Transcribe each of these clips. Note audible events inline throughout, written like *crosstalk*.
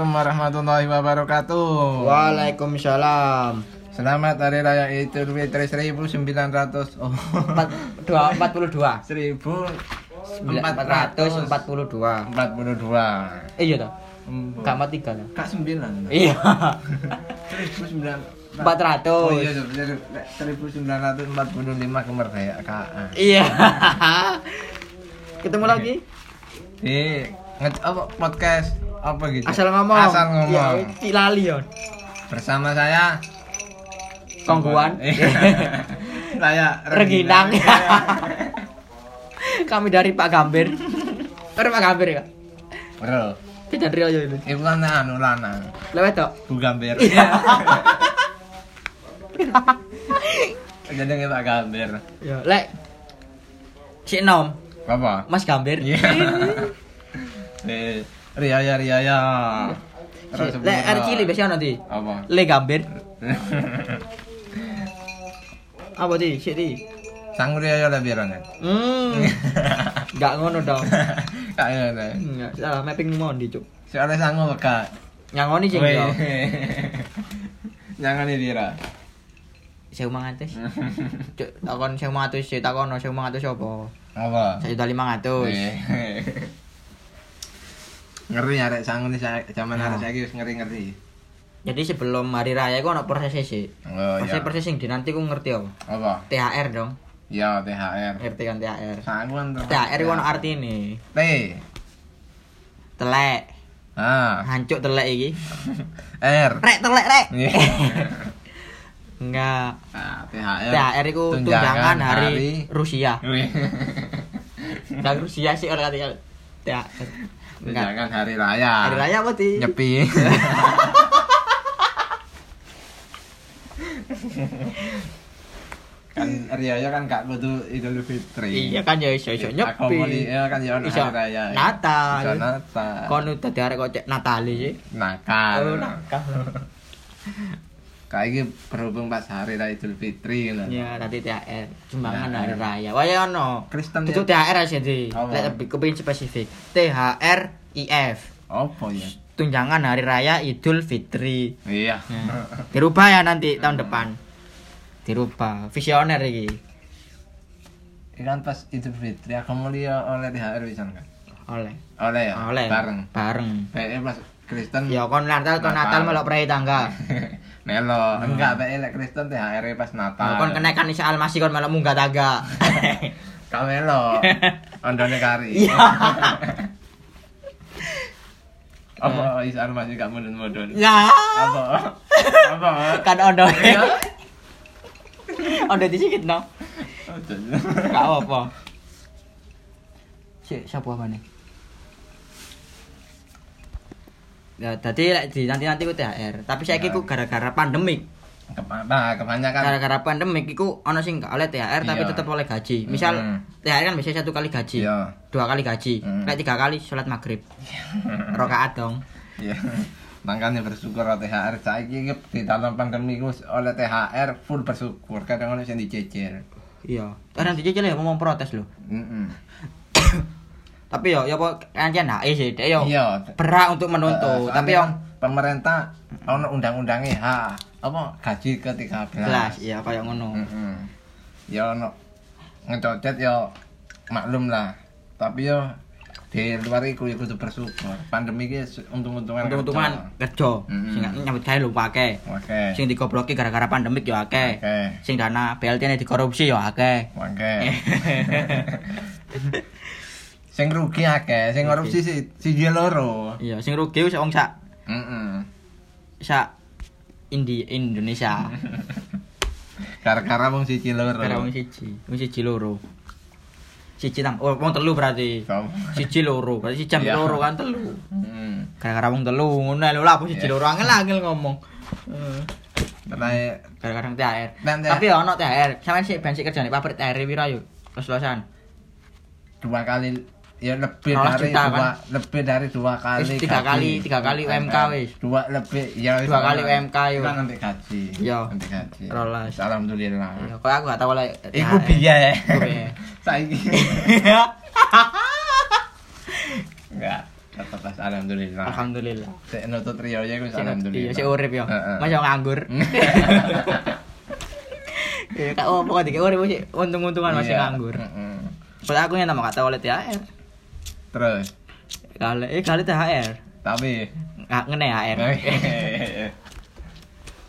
Assalamualaikum warahmatullahi wabarakatuh. Waalaikumsalam. Selamat Hari Raya Idul Fitri 1900 oh Empat dua empat puluh dua. 1442. Empat ratus empat puluh dua. Eh iya toh. Gak mati lah. Kak 9. Iya. 1900. Empat ratus. Oh iya, bener. 1945 kemerdekaan. Iya. Ketemu lagi. Di nge apa podcast apa gitu? Asal ngomong. Asal ngomong. Ya, lali yo. Bersama saya Kongguan. *laughs* saya Reginang. Kami dari Pak Gambir. Dari Pak Gambir ya. Bro, Kita dari aja ini. iku kan anu lanang. Lewat toh. Bu Gambir. Iya. *laughs* Jenenge Pak Gambir. Ya, lek si Nom, Apa? Mas Gambir. Iya. *laughs* Riaya Riaya. Si- Lek arek cilik biasa nanti. Apa? Le Gambir. *laughs* Apa di? Sik di. Sang Riaya lah birane. Hmm. *laughs* Enggak ngono dong. Kayak ngene. Enggak, salah mapping mau di, Cuk. Soale sangu beka. Nyangoni Weh. yo. Jangan dira. Saya mangatus. Cuk, takon saya mangatus, saya takono saya mangatus apa? Apa? Saya juta lima ngatus. *laughs* Ngeri arek sangu nih zaman Ya. arek saiki wis ngeri-ngeri. Jadi sebelum hari raya ku ono proses sih. Oh Proses iya. proses sing dinanti ku ngerti apa? Apa? THR dong. Ya THR. Ngerti kan THR. Sangu kan terus. THR ku ono artine. T. Telek. Ah. Hancuk telek iki. *laughs* R. Rek telek rek. Iya. *laughs* Enggak. Ah, THR. THR itu tunjangan hari, Rusia. Wih. Dan Rusia sih orang kata THR. Enggak. Tunjangan hari raya. Hari raya apa sih? Nyepi. *laughs* kan Riaya kan gak butuh Idul Fitri. Iya kan ya iso iso Akomoli nyepi. ya kan ya Iso raya. Natal. Iso Natal. Kon udah hari kok Natali nakal. Oh, nakal. *laughs* Kayak berhubung pas hari raya Idul Fitri ngono. Ya, tadi THR, sumbangan THR. hari raya. Wah ya ono. Kristen Itu. THR aja sih. Lek lebih kepengin spesifik. THR IF. Apa ya? Tunjangan hari raya Idul Fitri. Iya. Nah, dirubah ya nanti tahun depan. Dirubah. Visioner iki. Ikan pas Idul Fitri aku mau lihat oleh THR pisan kan. Oleh. Oleh ya? Oleh. Bareng. Bareng. Kayaknya pas Kristen Ya kon Natal kon Natal melok prai tangga. *laughs* Melo, enggak bae lek Kristen THR pas Natal. Kon kenaikan Isa Almasih kon *laughs* melok *laughs* munggah tangga. Ka melo. Ondone kari. Iya. *laughs* Apa Isar masih gak mudun-mudun? Ya. Apa? Apa? Kan ondo. Iya. Ondo disikit no. Gak apa. Cek siapa mana? Ya, tadi di nanti-nanti ku THR, tapi saiki Ya. ku gara-gara pandemik. Nah, kebanyakan Gara-gara pandemik iku ono sing gak oleh THR tapi Iya. tetep oleh gaji. Misal Mm. THR kan biasanya satu kali gaji. Iya. Dua kali gaji. Mm. Kayak tiga kali sholat maghrib. *laughs* Rokaat dong. Iya. Makanya bersyukur oleh THR saiki iki di dalam pandemi oleh THR full bersyukur kadang ono sing dicicil. Iya. Kadang dicicil ya ngomong protes loh. Tapi yo yo apa kancen hak sih, dek yo. Iya. Berat untuk menuntut, Eh, tapi yo pemerintah ono undang-undangnya ha apa gaji ke 13. jelas iya kayak ngono. Heeh. Ya ono ngecocet ya maklum lah. Tapi ya di luar iku ya kudu bersyukur. Pandemi iki untung-untungan. Untung-untungan kerja. Mm-mm. Sing nyambut gawe lupa akeh. Oke. Sing digobloki gara-gara pandemik yo akeh. Oke. Sing dana BLT-ne dikorupsi yo akeh. Oke. *laughs* Sing rugi akeh, sing korupsi si siji loro. Iya, sing rugi wis wong sak Heeh. sak Indi Indonesia. *laughs* Gara-gara wong siji loro. Gara wong siji, wong siji loro. Siji tam, oh wong telu berarti. Siji loro, berarti siji jam Iya. loro kan telu. Heeh. Gara-gara wong telu ngono lho lah siji Iya. loro angel-angel ngomong. Heeh. Karena Gara-gara THR. Tapi ya ono THR. Sampeyan sih ben sik kerjane pabrik THR pira yo? Los-losan. dua kali ya lebih dari juta, dua kan? lebih dari dua kali Wis tiga gaji. kali- tiga kali UMK wis. dua lebih ya Dua kali. UMK yo. kan nanti gaji Iya. nanti gaji Rolas. alhamdulillah Ya, kok aku gak tau oleh iku biaya Iku *laughs* biaya. saiki *laughs* enggak Tetep pas alhamdulillah. Alhamdulillah. Sik nutut Rio ya wis Sik- alhamdulillah. Iya, sik urip ya. Heeh. Masa nganggur. *laughs* Ya kak oh pokoknya urip sih untung-untungan masih Iya. nganggur. Padahal aku yang tak tahu oleh THR. Terus Kali eh kali THR. tapi Nggak ngene HR.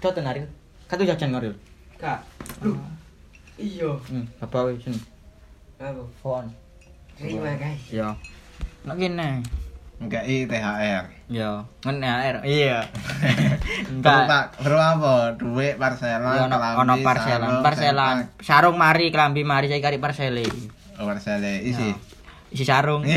Kau tengarin. Kau jajan ngoril. Kak. Lu. Iya. Hmm, apa wis. Apa? Phone. Terima guys. Ya. Nak gini. enggak i THR. Ya, ngene HR. Iya. *laughs* Enggak. tak perlu apa? Duit parselan, Ya ono kelambi, ono parselan, sarung, parselan. Sarung mari, kelambi mari saya kari parsele. Oh, parsele isi. Ya. Isi sarung. *laughs*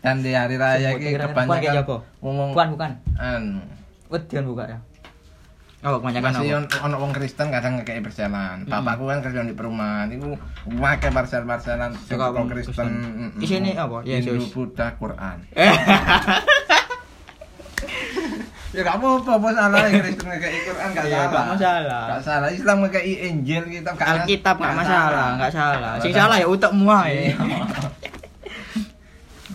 Dan di hari raya ini kayak kebanyakan apa? ngomong Bukan, bukan. anu Wedian buka ya. Oh, kebanyakan masih ono wong Kristen kadang ngekei parselan. Mm. Bapakku kan kerja di perumahan, iku wake parsel-parselan sing Kristen. Isine apa? Hindu, Yesus. Buddha, Quran. *laughs* Ya gak apa-apa, apa salah Kristen ngekei Quran gak Iya, salah. gak masalah. Gak salah. Islam ngekei Injil kitab gak Alkitab nggak gak masalah, nggak salah. Sing Gak salah ya utekmu ae. Iya.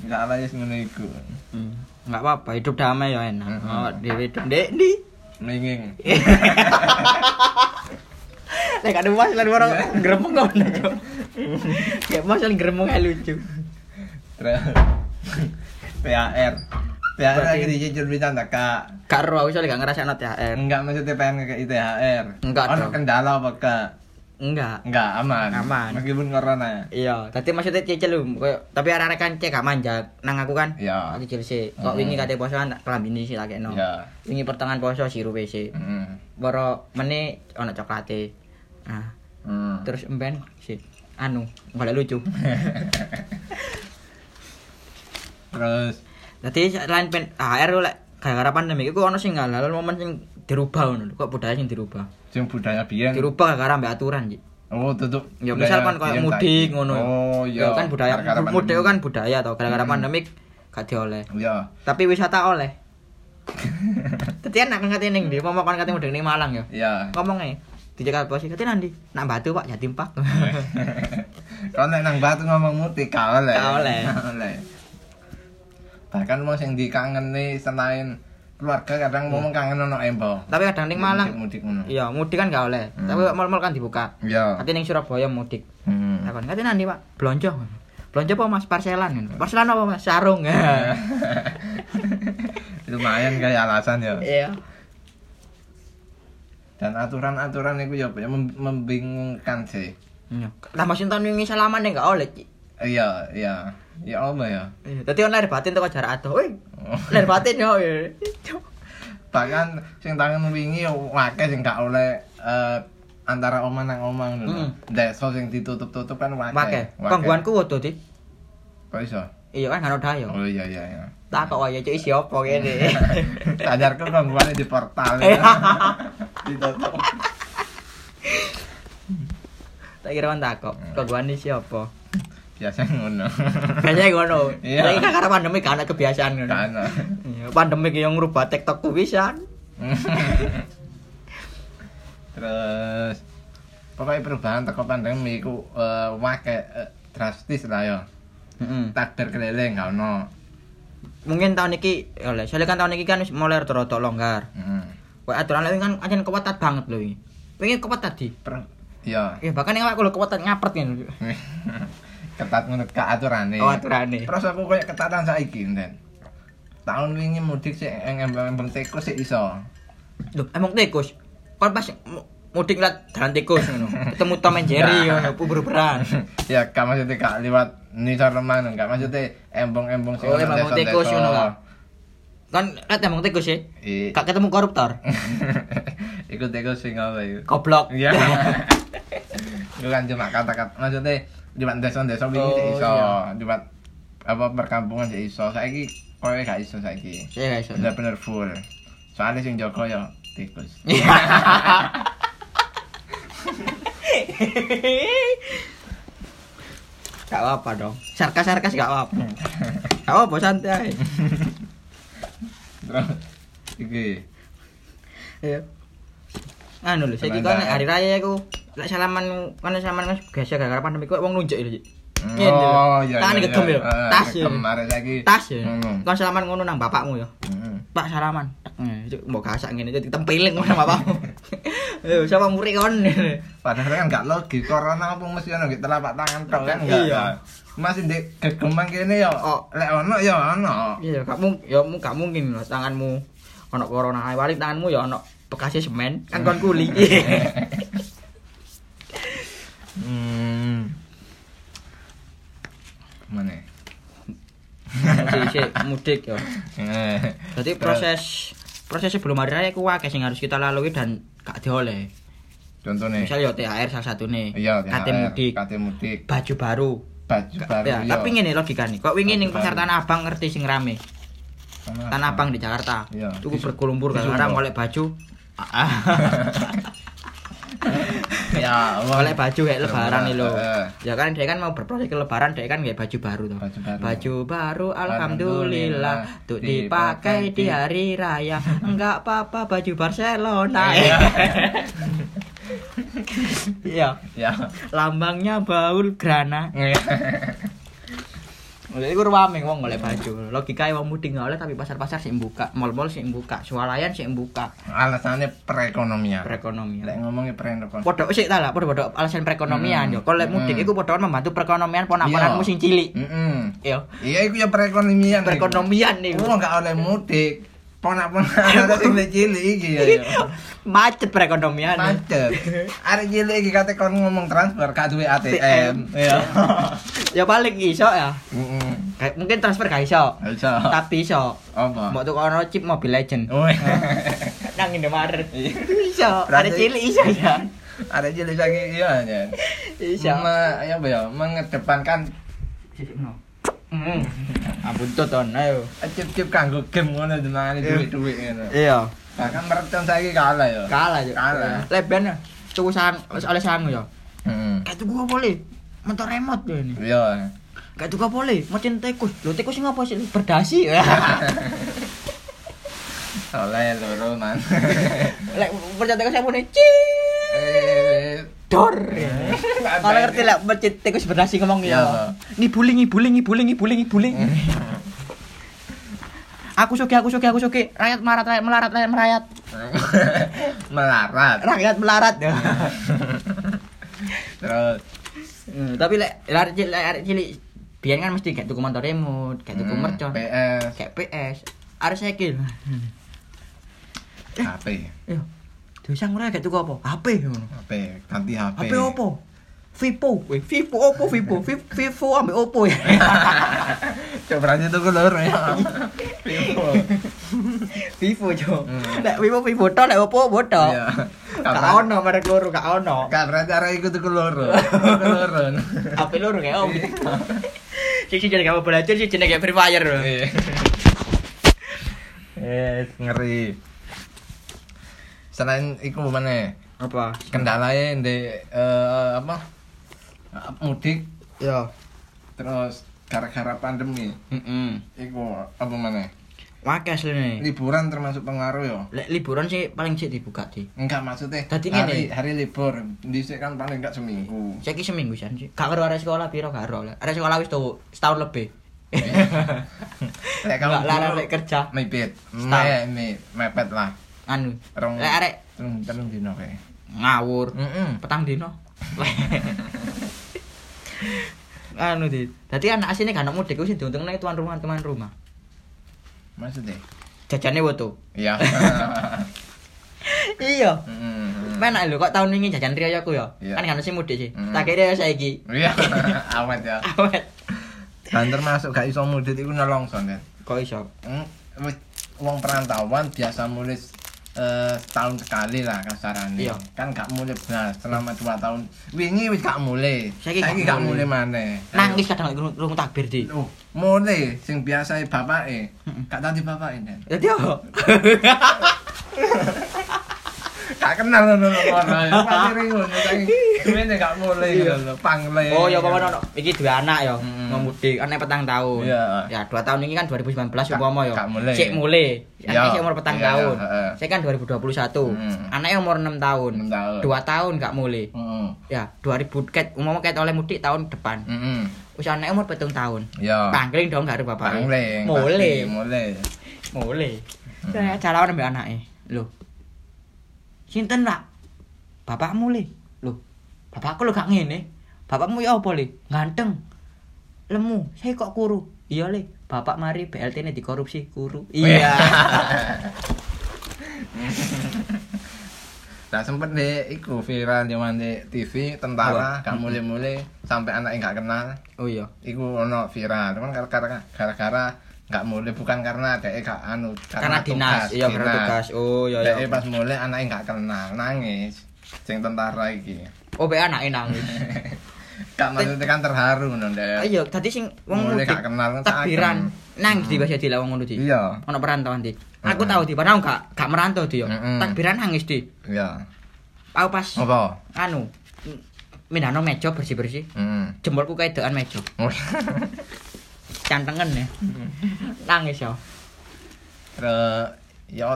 Gak salah ya ngono iku. Hmm, Nggak apa-apa, hidup damai ya enak. Oh, dhewe hidup ndek ndi. Minging. *laughs* Nek ada mas lan orang gremeng ngono. Cuk. Kayak mas lan gremeng lucu. Terus Berarti- lagi dicicil bisa ndak kak? Karo aku soalnya gak ngerasa THR. Enggak maksudnya pengen ngekei THR. Enggak dong. kendala apa kak? Enggak. Enggak aman. Aman. Meskipun corona. Iya, tadi maksudnya cicil koyo tapi arek-arek kan cek gak manja nang aku kan. Iya. Aku cicil sih. Kok Mm. wingi kate posoan tak kelambine sih tak keno. Iya. Wingi pertengahan poso sirup sih. Heeh. Boro mene ono coklate. Nah, Hmm. terus emben sih anu, golek lucu. *laughs* Terus Dadi selain pen HR lu lek gara-gara pandemi iku ono sing halal momen sing dirubah ngono. Kok budaya sing dirubah? sing budaya biyen. Dirubah gara-gara ambek aturan, Ji. Oh, tutup. Ya misal kan biyen mudik ngono. Oh, iya. Ya kan budaya mudik kan budaya toh, gara-gara Hmm. pandemi gak dioleh. Iya. Tapi wisata oleh. *laughs* Dadi enak kan katene ning ndi? Mau kan katene mudik ning Malang ya. Iya. Ngomong e. Dicekel bos katene nanti. Nak Batu Pak Jatim Pak. *laughs* Kalau nang batu ngomong mutik gak oleh. Gak oleh. Bahkan mau sing dikangeni selain keluarga kadang mau kangen ono embo. Tapi kadang ning Malang mudik ngono. Iya, mudik kan gak oleh. Hmm. Tapi mal-mal kan dibuka. Iya. Nanti ning Surabaya mudik. Hmm. Takon, katene nanti Pak, blonjo. Blonjo apa Mas parselan? Parselan apa Mas? Sarung. *laughs* Lumayan kayak alasan ya. Iya. Dan aturan-aturan itu ya ya mem- membingungkan sih. Iya. Lah Mas Intan wingi salaman ning gak oleh. Iya, iya. Ya apa ya? Iya, dadi on lahir batin teko jarak adoh. Woi, lahir batin yo. Bahkan sing tangan wingi ya akeh sing gak oleh eh, antara omah nang omah ngono. Hmm. Desa sing ditutup-tutup kan akeh. Make. Akeh. Kangguanku wodo, Di. Kok iso? Iya kan karo dayo. Oh iya iya iya. Tak kok wae cuk isi opo kene. *laughs* Sadarku gangguannya di portal. Iya. *laughs* Ditutup. Tak kira kan takok. Kangguan isi opo? Biasa ngono. Kayaknya ngono. Iya. Saiki kan karena pandemi kan ada kebiasaan ngono. Kan. Pandemi yang ngrubah TikTokku pisan. *laughs* Terus pokoknya perubahan teko pandemi iku eh, wake eh, drastis lah ya. Heeh. Takbir keliling gak ono. Mungkin tahun iki oleh, soalnya kan tahun iki kan mulai rada-rada longgar. Heeh. Wah, aturan lain kan ancen kewatat banget lho iki. Pengen kewatat di. Per- Iya. Ya bahkan yang aku kewatat ngapret kan. *laughs* Ketat menurut ke aturane. Oh, aturane. Terus aku koyo ketatan saiki, Nden. Tahun wingi mudik sih embang-embang teko sih iso. Loh, emang tikus. Kan pas mu- mudik liat jalan tikus ngono. Ketemu Tom and Jerry ngono, puber-puberan. *laughs* ya gak maksudnya gak liwat nisor lemah gak maksudnya embong-embong sing Oh, embong desa-desa. tikus ngono lah. Kan liat emang tikus ya. Gak ketemu koruptor. *laughs* Iku tikus sing apa iku? Goblok. Iya. *laughs* Itu kan cuma kata-kata maksudnya liwat desa-desa wingi Oh, sih iso, iya. liwat apa perkampungan sih iso. Saiki koyo gak iso saiki. Iya guys. Bener-bener full. Soalnya sing jaga ya tikus. *laughs* Gak apa dong. Sarkas-sarkas gak apa. Gak apa santai. Terus iki Iya. Anu lho, saiki kan hari raya iku lek salaman kan salaman kan biasa gara-gara pandemi kok wong nunjuk iki. Oh iya. Tangan iya, gegem iya. ya. Eh, Tas ya. arek saiki. Tas ya. Hmm. Kon salaman ngono nang bapakmu ya. Pak salaman. Eh, mbok gasak ngene iki tempiling nang bapakmu. *laughs* Ayo sama muri kon. *laughs* Padahal kan gak logis corona apa mesti ono telapak tangan tok kan enggak. Iya. Masih di gegeman kene ya. Oh. Lek ono ya ono. Iya, gak mung ya mung gak mungkin lho tanganmu ono corona wali tanganmu ya ono bekasnya semen kan kon kuli. *laughs* Hmm. Mana? Mudik ya. Eh. Jadi proses proses sebelum hari raya ku akeh sing harus kita lalui dan gak dioleh. Contohnya. Misal ya THR salah satu nih. Iya, KT mudik, KT mudik, baju baru. baju baru. Ya, iya. tapi ngene logika nih. Kok wingi ning Baju pasar. Tanah Abang ngerti sing rame. Tanah Abang di Jakarta. Iya. Tuku gara-gara Sumba. golek baju. *laughs* ya. *laughs* Oleh baju kayak lebaran nih lo. Eh. Ya kan dia kan mau berproses ke lebaran dia kan kayak baju baru tuh. Baju baru. Baju baru Alhamdulillah, untuk dipakai di hari raya. *laughs* Enggak apa-apa baju Barcelona. Iya. *laughs* Iya. Ya. Lambangnya baul grana. Jadi gue rame wong golek baju. Logika wong mudik nggak oleh tapi pasar-pasar sih buka, mall-mall sih buka, swalayan sih buka. Alasannya perekonomian. Perekonomian. Lek ngomongnya perekonomian. Podo sih ta lah, podo podo alasan perekonomian Hmm. yo. Kalau lek mudik Hmm. iku podo membantu perekonomian ponak-ponakmu Iya. sing cilik. Heeh. Iya. Iya, iku ya perekonomian. Perekonomian nih. Wong gak oleh mudik. Ponak-ponak ada sing cilik iki ya. ya. *laughs* Macet perekonomian. Macet. Arek cilik iki kate kon ngomong transfer gak duwe ATM. Iya. ya *laughs* paling iso ya. Heeh. Mungkin transfer gak iso. Iso. Tapi iso. Apa? Mau tuh ono chip Mobile Legend. Woi. *laughs* Nang Indomaret. Iya. Iso. Ada Berarti- cilik iso ya. Ada cilik lagi iya ya. Iso. Ma, ya ya, mengedepankan Hmm. Ampun ton, ayo. cip-cip kanggo game ngono jenengane Iya. duit-duit ngono. Iya. Bahkan mercon saiki kalah ya. Kalah yo. Kalah. Leben tuku sang oleh sangu yo. Heeh. Kayak tuku apa le? Motor remote yo ini. Iya. Kayak tuku apa le? Macen tikus. Lho tikus sing apa sih? Berdasi. *laughs* *laughs* Oleh loro man. Lek percaya tikus apa nih? Cing. Eh, Dor. Kalau ngerti lah macet tikus berdasi ngomong ya. Ngibuling ngibuling ngibuling ngibuling ngibuling. Aku suki, aku suki, aku suki. Rakyat melarat, rakyat melarat, rakyat merayat. *laughs* melarat. Rakyat melarat. *laughs* Terus Hmm, tapi lek lek cilik arek cilik biyen kan mesti kayak tuku motor remote, kayak tuku hmm, mercon, PS, kayak PS. Arek saiki. HP. Yo. Desa ngono kayak tuku apa? HP ngono. HP, ganti HP. HP opo? Vivo, weh, Vivo opo Vivo, *laughs* Vi- Vivo ambek Oppo ya. *laughs* Coba aja tuh loro ya. Vivo. *laughs* Vivo jo. Hmm. Lek Vivo Vivo tok, lek Oppo Oppo tok. Iya. Gak ono merek loro, gak ono. Gak berarti arek iku tuku loro. Tuku loro. HP loro kayak om. Sing sing jenenge apa belajar sih jenenge Free Fire. Iya. Eh, ngeri. Selain iku mana? Apa? Kendalanya di eh, apa? Mudik Yo. terus gara-gara pandemi. Heeh. Iku apa mana? Wakes nih. Liburan termasuk pengaruh ya? Lek liburan sih paling sih dibuka di. Enggak maksudnya Tadi hari, ngene. hari libur Dhisik kan paling enggak seminggu Saiki seminggu sih. Gak karo arek sekolah piro gak karo. Arek sekolah wis tuh setahun lebih. *laughs* Lek Enggak larang dulu, lek kerja. Mepet mepet lah Anu. Rong arek Telung telung dino kayak ngawur. Mm Petang dino. anu di. Dadi anak asine gak ana mudik sing diuntungne tuan rumah teman rumah. Maksudnya? Jajane woto. Iya *laughs* Iya. Mm, mm. Menak lho kok tahun ini jajan riyo aku ya. Iya. Kan kan sing mudik sih. Mm. Tak kira saiki. Iya *laughs* Awet ya Awet. Dan termasuk gak iso mudik itu nolongso kan Kok iso? Mm, wis Wong perantauan biasa mulai eh, setahun sekali lah kasarannya Iya. kan gak mulai benar selama dua tahun wingi wis gak mulai saiki gak gak mulai. mana Nangis kadang krungu takbir di. Oh, mulai sing biasa bapake. Gak tadi bapake, Den. Dadi apa? Gak kenal ngono saking duwene gak mulai ngono. Pangle. Oh ya pokoke ono iki duwe anak ya, mau mudik anak petang tahun. Iya. Ya, 2 tahun ini kan 2019 Gak- umpama ya. gak mulai. Mulai. Iya. Anaknya umur petang Iya, tahun. Saya kan 2021. Mm. Anaknya umur 6 tahun. 6 tahun. 2 tahun gak mulai. Ya, 2000 ket umpama ket oleh mudik tahun depan. Wis anaknya umur petung tahun. Ya. Pangling dong karo bapak. Pangling. Mulai. Mulai. Mulai. Saya jalawan ambek anake. Lho. Sinten, Pak? Bapakmu le. Lho. Bapakku lho gak ngene. Bapakmu ya apa le? Ganteng. Lemu. Saya kok kuru. Iya le. Bapak mari BLT-ne dikorupsi kuru. Iya. *laughs* Nah sempet deh iku viral zaman di TV tentara gak mulai-mulai sampai anak yang gak kenal oh iya. iku ono viral cuman gara-gara gara-gara gak mulai bukan karena dia gak anu Karena dinas. Iya, karena tugas. Oh iya iya. pas mulai anak yang gak kenal nangis sing tentara iki Oh be anake nangis. *laughs* gak maksudnya kan terharu ngono Dek. Ayo, tadi sing wong Mulai gak kenal takbiran nangis di bahasa dilawang ngono di. iya Ono perantauan di. Aku Mm-mm. tahu di, padahal gak gak merantau di yo. Mm-mm. Takbiran nangis di. iya Aku pas apa anu Minano meja bersih-bersih. hmm Jempolku kedoan meja. *laughs* Oh. Cantengen ya. Nangis yo. Terus ya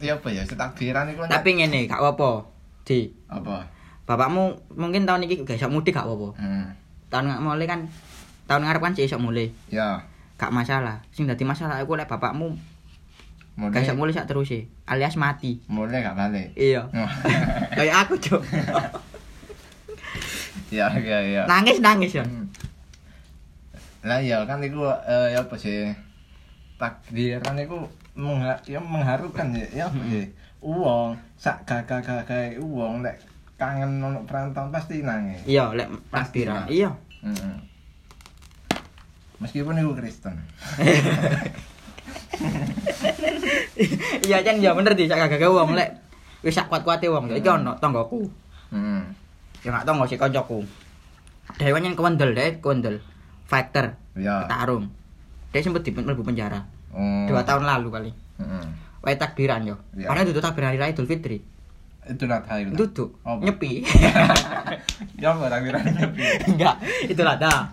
ya apa ya takbiran iku Tapi ngene, gak apa-apa. Di, apa bapakmu mungkin tahun ini gak iso mudik gak apa-apa. hmm Tahun nggak mulai kan tahun ngarep kan sih iso mulai. ya Gak masalah. Sing dadi masalah aku lek bapakmu gak iso mulai mulai sak terus e, alias mati. mulai gak balik Iya. Kayak aku, Cuk. *laughs* ya ya ya Nangis nangis yo. Hmm. Lah ya kan iku eh, ya apa sih takbiran iku mengha ya mengharukan ya ya apa sih uang sak gagah gagah uang lek kangen ono perantauan pasti nangis Iya, lek Pasti. Iya. Mm-mm. meskipun iku Kristen *laughs* Iya kan ya bener di sak gagah wong lek wis sak kuat-kuate wong. Iki ono tanggoku. hmm. Ya gak tanggo si kancaku. Dewe nyen kewendel, dek kewendel. Fighter, ya tarung. Dia sempet di mlebu penjara. oh. Dua tahun lalu kali. Mm-mm. Wae takbiran yo. Iya. Padahal itu takbiran hari raya Idul Fitri. itu lah tahu Duduk, nyepi. *laughs* ya apa takbiran nyepi Enggak, itu lada.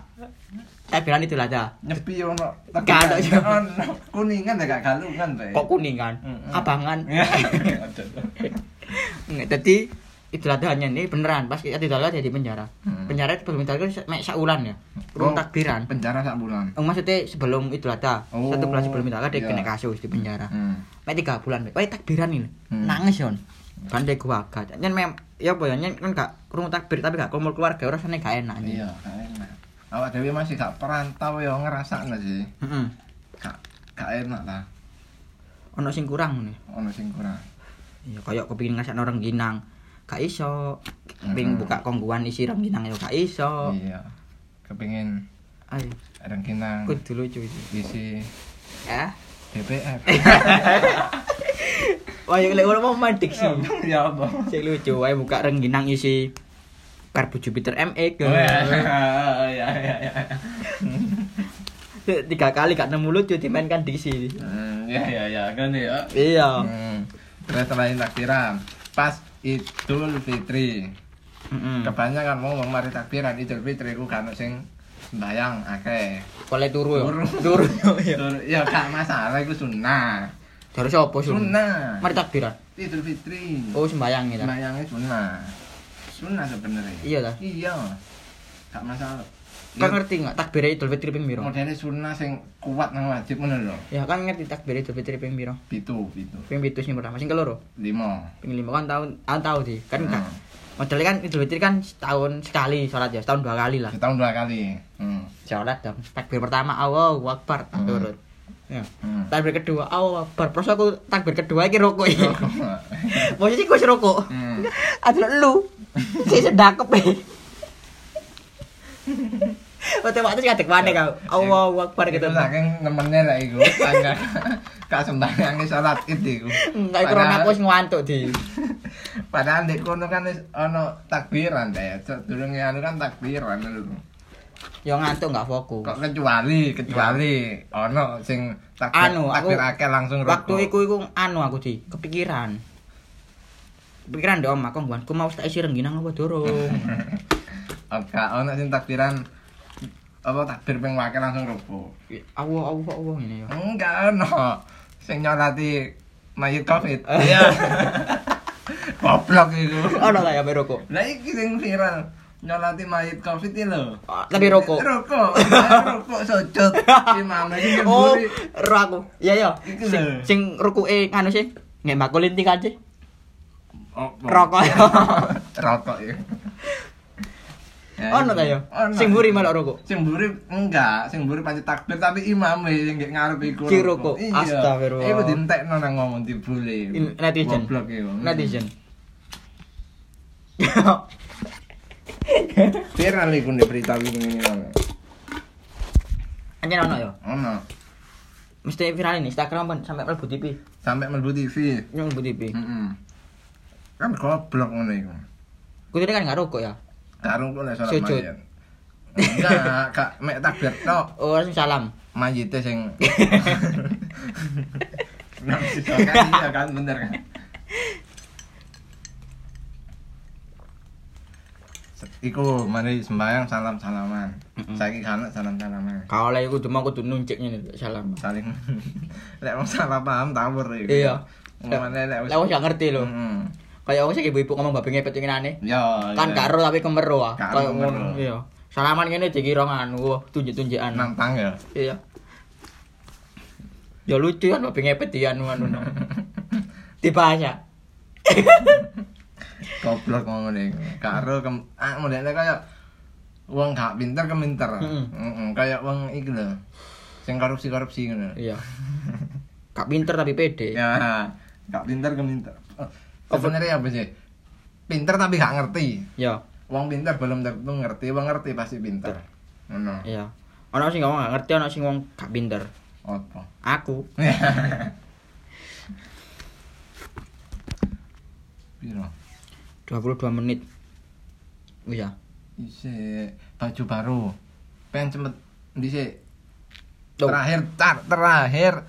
Takbiran itu lada. nyepi ono Gak ada, Cuk. ono kuningan ya gak galungan Pak. Kok kuning? Mm-mm. Abangan. *laughs* Nggak, Jadi itu lada hanya ini beneran pas kita tidak jadi penjara. Hmm. Penjara itu belum itu mek saulan ya. Urung Oh. takbiran. penjara sak bulan Oh, maksudnya sebelum itu ada Oh, satu bulan sebelum itu ada dia iya. kena kasus di penjara. hmm. Mek tiga bulan, Mek. Wae takbiran ini. Hmm. Nangis yon. Bandai keluarga. Nyen mem ya apa ya nyen kan gak kurung takbir tapi gak kumpul keluarga rasanya gak enak iya gak enak awak dewi masih gak perantau ya ngerasa sih Heeh. gak gak enak lah Ono sing kurang nih. ono sing kurang Iya kayak kepengin ngasakno rengginang. Gak iso. Mm-mm. buka kongguan isi rengginang ya gak iso. iya kepingin Ayo, rengginang kudu lucu itu. isi Ya. BBF *laughs* Wah, ya lek ora mau mandik sih. ya apa Sik lucu wae buka rengginang isi karbu Jupiter MX. Oh, ya ya ya ya Tiga kali gak nemu lucu dimainkan di sini. Hmm, ya ya ya kan ya Iya. Hmm. Terus selain takbiran, pas Idul Fitri, Heeh. kebanyakan mau mari takbiran Idul Fitri ku kan sing sembayang akeh. Kolek turu ya. Turu. *laughs* Turu. Iya. Tur- Ya gak masalah iku sunnah. Terus apa sih? Sunnah. Mari takbiran. Idul Fitri. Oh, sembayang ya. Sembayangnya sunnah. Sunnah sebenarnya. Iya ta? Iya. Gak masalah. Kan ngerti enggak takbir Idul Fitri ping piro? Modelnya sunnah sing kuat nang wajib ngono lho. Ya kan ngerti takbir Idul Fitri ping piro? Pitu, pitu. Ping pitu sing pertama sing keloro. Lima. Ping lima kan tahun tahun tahu sih. Kan. Hmm. Modelnya kan Idul Fitri kan setahun sekali sholat ya, setahun dua kali lah. Setahun dua kali. Hmm. Sholat dong. Takbir pertama Allahu Akbar tak Hmm. turun. Ya. Hmm. Takbir kedua Allahu Akbar. Terus aku takbir kedua iki rokok iki. Posisi *laughs* gue rokok. Hmm. Aduh lu. Si sedakep e. Oke, waktu sih kadek mana kau? Allahu Akbar gitu. Itu saking nemennya lah iku. Tangga *laughs* kak sembahyang salat Id iku. Enggak ikut aku wis ngantuk di. *laughs* Padahal di kono kan wis ono takbiran deh. Durunge anu kan takbiran lho. Yo ngantuk enggak fokus. Kok kecuali kecuali ono sing takbir Anu, aku- takbir akeh langsung Waktu rukuk. iku iku anu aku di kepikiran. pikiran ndek omah kok ku mau tak isi rengginang apa durung. *laughs* Oke, ono sing takbiran apa takbir ping wakil langsung rubuh. Allah Allah Allah ngene ya. Enggak ono. Sing nyolati mayit Covid. Iya. *laughs* Goblok iku. Ono ta ya rokok. Lah iki sing viral. Nyolati mayit Covid iki lho. Ah, tapi rokok. Rokok. *laughs* Rokok sojot. Imam iki Oh, nyemburi. ro aku. Iya ya. Iku Sing sing rukuke anu sih. Nggak inti kace. Apa? Rokok ya. *laughs* Rokok ya. Ya, Ono ta ya? Sing mburi malah rokok. Sing mburi enggak, sing mburi pancet takbir tapi imame sing nggak ngarep iku. Ki rokok. Iya. Astagfirullah. Iku dientekno nang ngomong dibule. Netizen. Goblok *laughs* iku. Netizen. Viral iku nek berita iki ngene ngene. Anjen ono ya. Ono. Mesti viral ini Instagram kan sampai mlebu TV. Sampai mlebu TV. Nyong mlebu TV. Heeh. Kan goblok ngono iku. Kudune kan nggak rokok ya. Karung kok nek salat Sujud. mayit. Enggak, *laughs* kak mek takbir tok. Oh, langsung salam. Mayite sing *laughs* Nah, kan iya kan bener kan. Iku mari sembayang salam salaman. Mm-mm. Saiki kan salam salaman. Kalau lah kudu mau kudu nuncik ngene salam. Saling *laughs* lek wong salah paham tawur iku. Iya. Ngomongane lek wis. Lah wis gak ngerti lho. Heeh. Kayak sih ibu-ibu ngomong babi ngepet ngene aneh. Ya. Kan iya. karo tapi kemero ah. Kayak ngono. Iya. Salaman ngene dikira anu, wah tunjuk-tunjukan. nantang ya. Iya. Ya lucu kan babi ngepet di anu anu. no. *laughs* Dibahasa. *laughs* Goblok ngono iku. Karo kem ah modele kaya wong gak pinter keminter. Heeh, kaya wong iki lho. Sing korupsi-korupsi ngono. Iya. *laughs* Gak pinter tapi pede. Ya, gak pinter keminter. Oh, sebenarnya apa sih? Pinter tapi gak ngerti. Ya, Wong pinter belum tentu ngerti, wong ngerti pasti pinter. Ngono. iya. Ono sing ngomong gak ngerti, ono sing ngomong gak pinter. Apa? Aku. *laughs* Piro? 22 menit. Wis ya. Isi baju baru. Pengen cepet. Tuh. Terakhir tar, terakhir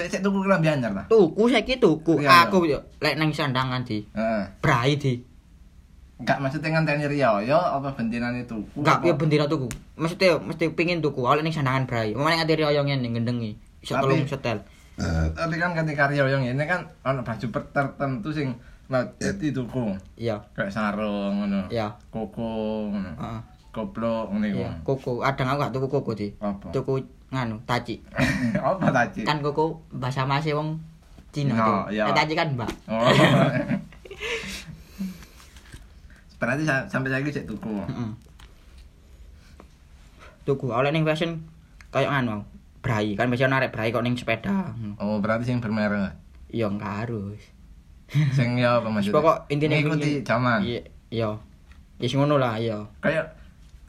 sik sik tuku kelambi anyar ta? Tuku saiki tuku. Iya, Aku yo lek nang sandangan di. Heeh. Brai di. Enggak maksudnya nganteni Rio yo apa bentinane tuku? Enggak piye bendera tuku. Maksudnya mesti pengin tuku awalnya ning sandangan brai. Mamane ngati riyo ngene ngendengi. Iso Tapi- tolong setel. Tapi kan ketika yang ini kan ono baju tertentu sing jadi tuku. Iya. Kayak sarung ngono. Iya. Koko ngono. Heeh. Ngene iku. Iya, koko. Kadang aku gak tuku koko di. Apa? Tuku nganu, taci. *laughs* Apa tadi? Kan koko bahasa masih wong Cina No, tuh. iya. Eh, taci kan mbak. Oh. *laughs* Berarti sa- sampai saiki sik tuku. Heeh. Tuku awalnya ning fashion kayak nganu. Brai kan biasanya narik brai kok ning sepeda. Oh, berarti sing bermerek. Iya enggak harus. *laughs* Sing ya apa maksudnya? Pokok intinya ngikuti zaman. Iya. Iya. Ya sing ngono lah, iya. Kayak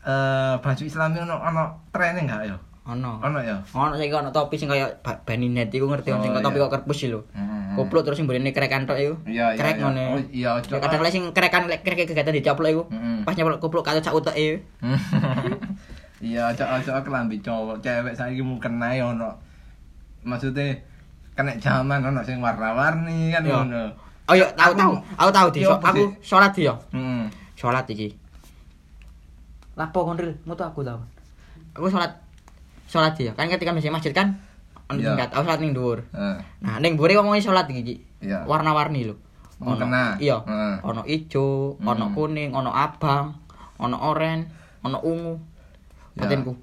eh baju Islami ono ono trennya enggak ya? Ono. Ono ya? Ono sing ono topi sing kaya ba- baninet iku ngerti Oh, sing kaya topi kok kerpus lho. Heeh. Goblok terus sing mrene krekan tok iku. Krek ngono. Oh, iya, kadang lek sing krekan lek krek kegiatan dicoplok iku. Heeh. Pas nyoplok goblok kata sak uteke. *laughs* Iya, cocok kelambi cowok, cewek saiki mungkin ae ono. Maksudnya kena zaman ono sing warna-warni kan ngono. Oh iya, tahu Aku- tahu. Aku tahu di. Aku salat di yo. Heeh. Salat iki. Lapo konril, mutu aku tahu. Aku salat di yo. Kan ketika masih masjid kan ono Iya. tingkat, aku salat ning dhuwur. Heeh. Nah, ning mburi ngomongin salat iki. Iya. Warna-warni lho. Ono iya. Heeh. Ono ijo, ono Hmm. kuning, ono abang, ono oren, ono ungu. Ya. Batinku.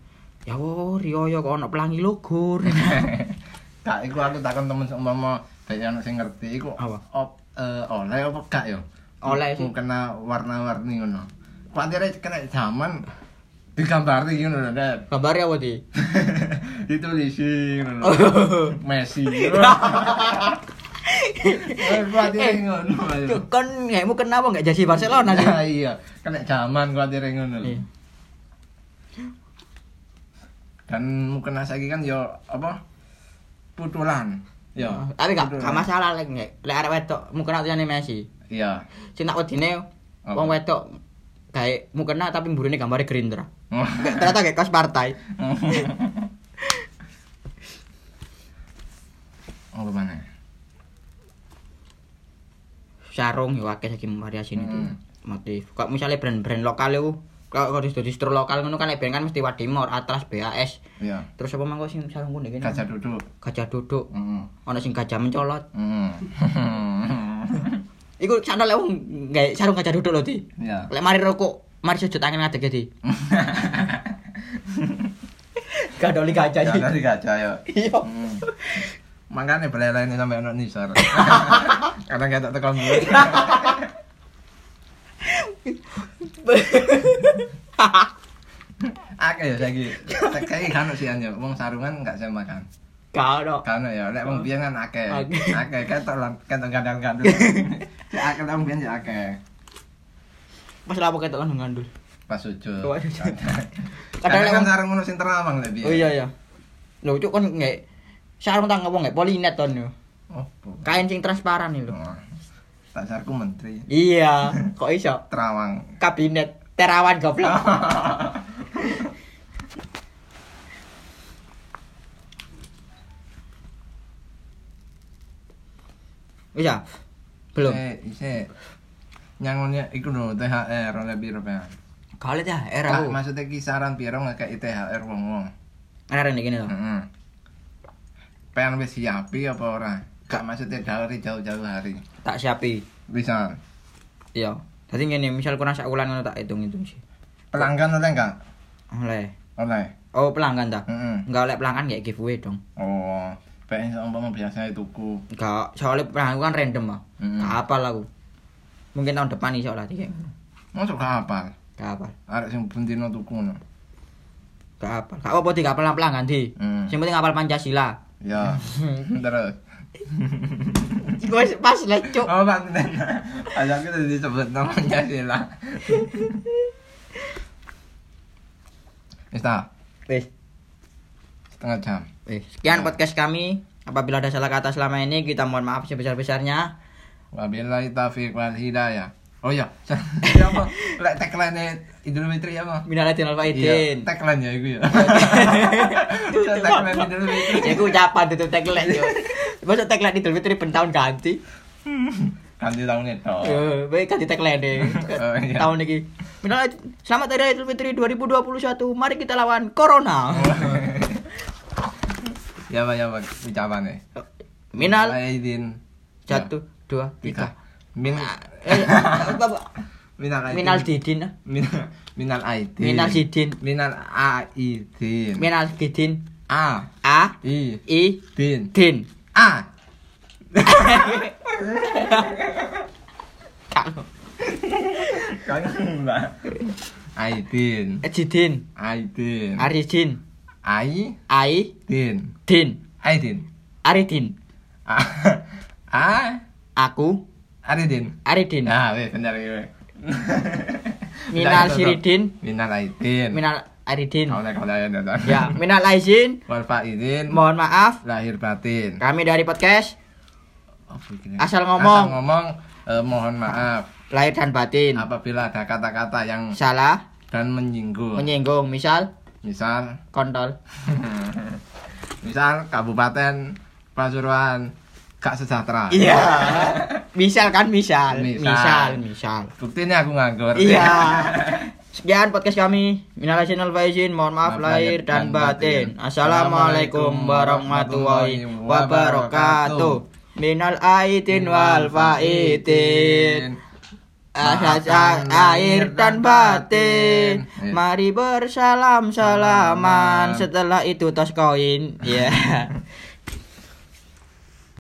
Ya wo, riyo kok ono pelangi logur. *laughs* Kak, iku aku takon temen seumpama kayak ono sing ngerti iku Apa? op eh oleh apa gak ya? Oleh sih. kena warna-warni ngono. Kuatire kena zaman digambari ngono lho, Dad. Gambare apa di? Ditulisi ngono. lho. Messi. Ngono. ayo. Cuk, Kon ngemu kenapa enggak jadi Barcelona sih? *laughs* Iya, kena zaman ngono. lho. Iya. Dan mukena saiki kan yo apa? Putulan. Yo. Tapi gak, gak masalah lek lek arek wedok mukena atine Messi. Iya. Sing tak wedine wong wedok gawe mukena tapi mburine gambare Gerindra. Kayak- Ternyata kayak kos partai. *laughs* Oh, mana? sarung yo akeh saiki variasine itu. Hmm. Motif. Kok misalnya brand-brand lokal itu kalau kalau di distro lokal ngono kan ben kan mesti Wadimor, Atlas, BAS. Iya. Terus apa mangko sing sarung kuning kene? Gajah duduk. Gajah duduk. Heeh. Ana sing gajah mencolot. Heeh. *laughs* Iku sana lek wong gawe sarung gajah duduk lho, Di. Iya. Lek mari rokok, mari sujud tangan ngadeg Di. Gadoli gajah iki. Di gajah ya. Iya. Hmm. Makanya belai ini sampai anak nisar. *laughs* Kadang kita tekan mulut. *laughs* Akeh ya saiki. Kayak kan sih anjo, wong sarungan enggak saya makan. Gak ono. Kan ya, lek wong biyen kan akeh. Akeh. Akeh ketok lan ketok gandang-gandul. *laughs* Si akeh wong biyen ya akeh. Pas lapo ketok kan ngandul. Pas sujud. Oh, sujud. Kadang Kadang kan sarung ngono sing terawang lek. Oh iya iya. Lho cuk kon nggak sarung tang apa nggak polinet ton yo. Oh. Kain sing transparan nih lho. Oh. Tak sarku menteri. Iya, *laughs* kok iso? Terawang. Kabinet terawan goblok. *laughs* Bisa? Belum. Isi. Nyangonnya iku lho THR oleh piro. Kali ya, era Kak, aku. maksudnya kisaran piro ngekei THR wong-wong. Era rene gini loh. Heeh. Pengen wis siapi apa ora? Gak maksudnya dari jauh-jauh hari. Tak siapi. Bisa. Iya. Tadi ngene, misal kurang sak wulan ngono tak hitung-hitung sih. Pelanggan oleh enggak? Oleh. Oleh. Oh, pelanggan? Heeh. Enggak oleh pelanggan kayak giveaway dong. Oh, pengen seumpama biasanya tuku. Enggak, soalnya pelanggan kan random mah. Mm-mm. Gak hafal aku. Mungkin tahun depan iso lah kayak ngono. Masuk gak hafal. Gak hafal. Arek sing bentino tuku no. Gak hafal. Gak apa-apa di hafal di. Hmm. Sing penting hafal Pancasila. Ya. *laughs* Terus. Gue pas lah cuk. Oh, Pak. Ada kita disebut namanya sila. *laughs* Wis ta, Wis. Setengah jam. Sekian podcast kami. Apabila ada salah kata selama ini kita mohon maaf sebesar-besarnya. Wabillahi taufiq wal hidayah. Oh iya, *laughs* siapa? *laughs* Lek *laughs* tagline Idul Fitri ya, Mas? Minal aidin wal Iya, faizin. tagline ya iku ya. Tagline Idul Fitri. Ya gue ucapan tutup tagline yo. Masa tagline Idul Fitri ben tahun ganti. Ganti tahun itu. Eh, baik ganti tagline deh. Oh, iya. Tahun ini. Minal selamat hari Idul Fitri 2021. Mari kita lawan corona. Ya, Pak, ya, Pak, ucapannya. Minal Aidin. satu dua tiga. Min *laughs* Eh, apa- Minal Aidin. Minal didin. Min- Minal Aidin. Minal sidin. Minal Aidin. Minal didin. A A I I Din. din. A. *laughs* Kalau Kangen, Mbak. Aidin. Ejidin. Aidin. Aridin. Ai Ai Din. din. Aidin. Aridin. A. *laughs* A. Aku Aridin. Aridin. Nah, weh bener weh. *laughs* Minal siridin. Minal Aidin. Minal Aridin. Ya. Ya, minal aizin. *laughs* Wal faidin. Mohon maaf. Lahir batin. Kami dari podcast. Asal ngomong. Asal ngomong eh, mohon maaf lahir dan batin. apabila ada kata-kata yang Salah, dan menyinggung. menyinggung, misal Misal kontol. *laughs* misal Kabupaten Pasuruan gak sejahtera. Iya. misal kan misal. Misal. Misal, misal. Buktinya aku nganggur. Iya. *laughs* Sekian podcast kami. Minal aizin wal faizin. Mohon maaf Maaf lahir dan batin. Assalamualaikum warahmatullahi wabarakatuh. Minal aidin wal faizin. Asal air dan batin. Mari bersalam salaman Setelah itu tos koin. *laughs* Ya